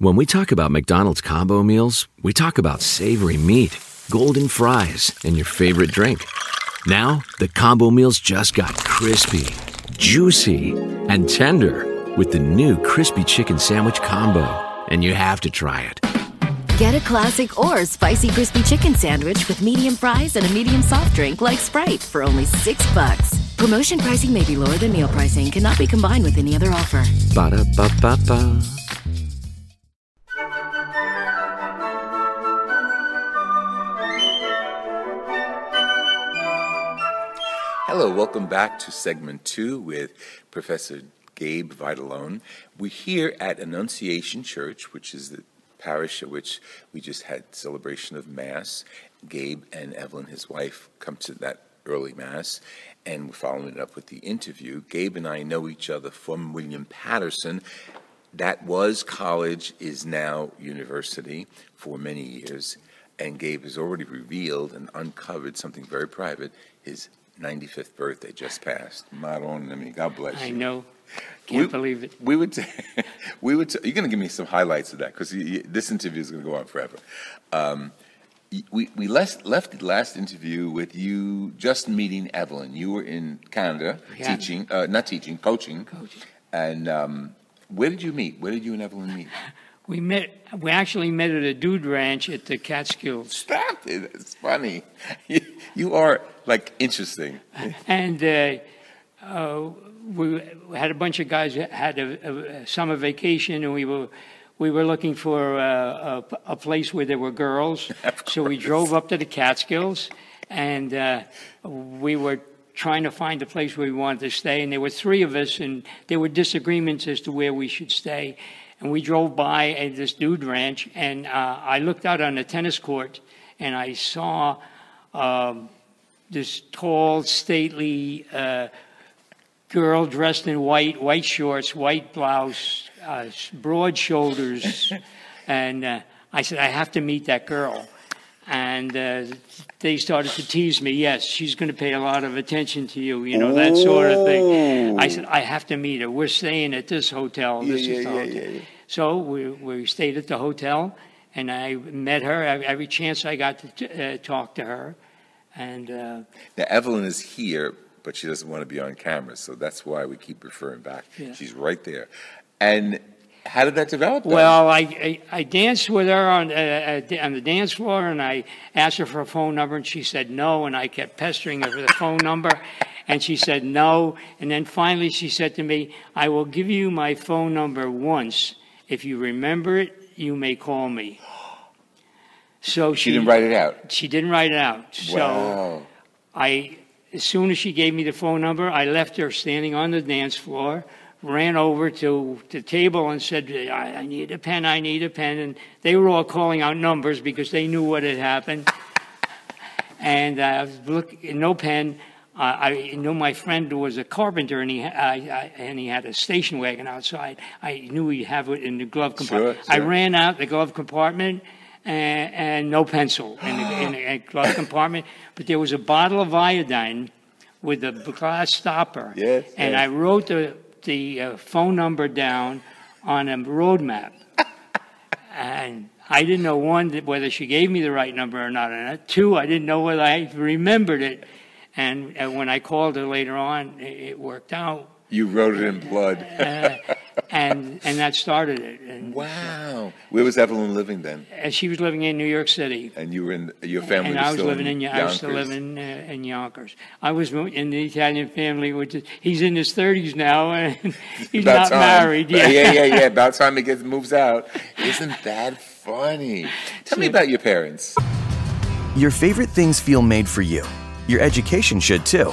When we talk about McDonald's combo meals, we talk about savory meat, golden fries, and your favorite drink. Now, the combo meals just got crispy, juicy, and tender with the new Crispy Chicken Sandwich combo. And you have to try it. Get a classic or spicy crispy chicken sandwich with medium fries and a medium soft drink like Sprite for only six bucks. Promotion pricing may be lower than meal pricing, cannot be combined with any other offer. Ba Hello, welcome back to segment two with Professor Gabe Vitalone. We're here at Annunciation Church, which is the parish at which we just had celebration of Mass. Gabe and Evelyn, his wife, come to that early Mass, and we're following it up with the interview. Gabe and I know each other from William Paterson. That was college, is now university for many years. And Gabe has already revealed and uncovered something very private. His 95th birthday just passed. Maron, I mean, God bless you. I know. Can't We- believe it. We would, we would. You're going to give me some highlights of that because this interview is going to go on forever. Um, we we left left the last interview with you just meeting Evelyn. You were in Canada Yeah. teaching, uh, not teaching, coaching. Coaching. And um, where did you meet? Where did you and Evelyn meet? We met. We actually met at a dude ranch at the Catskills, Stop it! It's funny. You, you are like interesting. and uh, uh, we had a bunch of guys had a, a summer vacation, and we were we were looking for uh, a, a place where there were girls. so we drove up to the Catskills, and uh, we were trying to find a place where we wanted to stay. And there were three of us, and there were disagreements as to where we should stay. And we drove by at this dude ranch, and uh, I looked out on the tennis court, and I saw. Um, this tall, stately uh, girl dressed in white, white shorts, white blouse, uh, broad shoulders. and uh, I said, I have to meet that girl. And uh, they started to tease me. Yes, she's going to pay a lot of attention to you, you know, that sort of thing. I said, I have to meet her. We're staying at this hotel. This Yeah, is the yeah, yeah, hotel. yeah. So we, we stayed at the hotel, and I met her every every chance I got to t- uh, talk to her. And uh, Now Evelyn is here, but she doesn't want to be on camera, so that's why we keep referring back. Yeah. She's right there. And how did that develop? then? Well, I, I, I danced with her on, uh, uh, on the dance floor, and I asked her for a phone number, and she said no, and I kept pestering her for the phone number, and she said no, and then finally she said to me, I will give you my phone number once. If you remember it, you may call me. So she, she didn't write it out. She didn't write it out. So Wow. I, as soon as she gave me the phone number, I left her standing on the dance floor, ran over to the table and said, I, I need a pen, I need a pen. And they were all calling out numbers because they knew what had happened. And I was looking, no pen. Uh, I knew my friend was a carpenter, and he I, I, and he had a station wagon outside. I knew he'd have it in the glove compartment. Sure, sure. I ran out the glove compartment, and, and no pencil in the, in the glove compartment. But there was a bottle of iodine with a glass stopper, Yes, and yes. I wrote the the uh, phone number down on a road map. and I didn't know one that whether she gave me the right number or not. And two, I didn't know whether I remembered it. And uh, when I called her later on, it, it worked out, You wrote it in blood. uh, and and that started it. And, wow. Where was Evelyn living then? and she was living in New York City. And you were in your family. and was I was still living in, I was still Yonkers? living uh, in Yonkers. I was in the Italian family, which is he's in his thirties now, and he's About not time. married. yeah, yeah, yeah. About time he gets moves out. Isn't that funny? Tell me about your parents. Your favorite things feel made for you. Your education should too.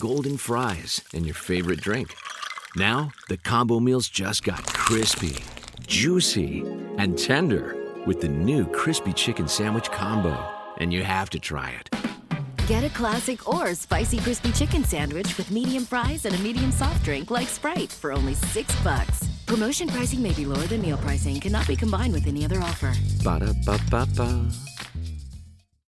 golden fries, and your favorite drink. Now, the combo meals just got crispy, juicy, and tender with the new Crispy Chicken Sandwich combo. And you have to try it. Get a classic or spicy crispy chicken sandwich with medium fries and a medium soft drink like Sprite for only six bucks. Promotion pricing may be lower than meal pricing, cannot be combined with any other offer. Ba da ba ba ba.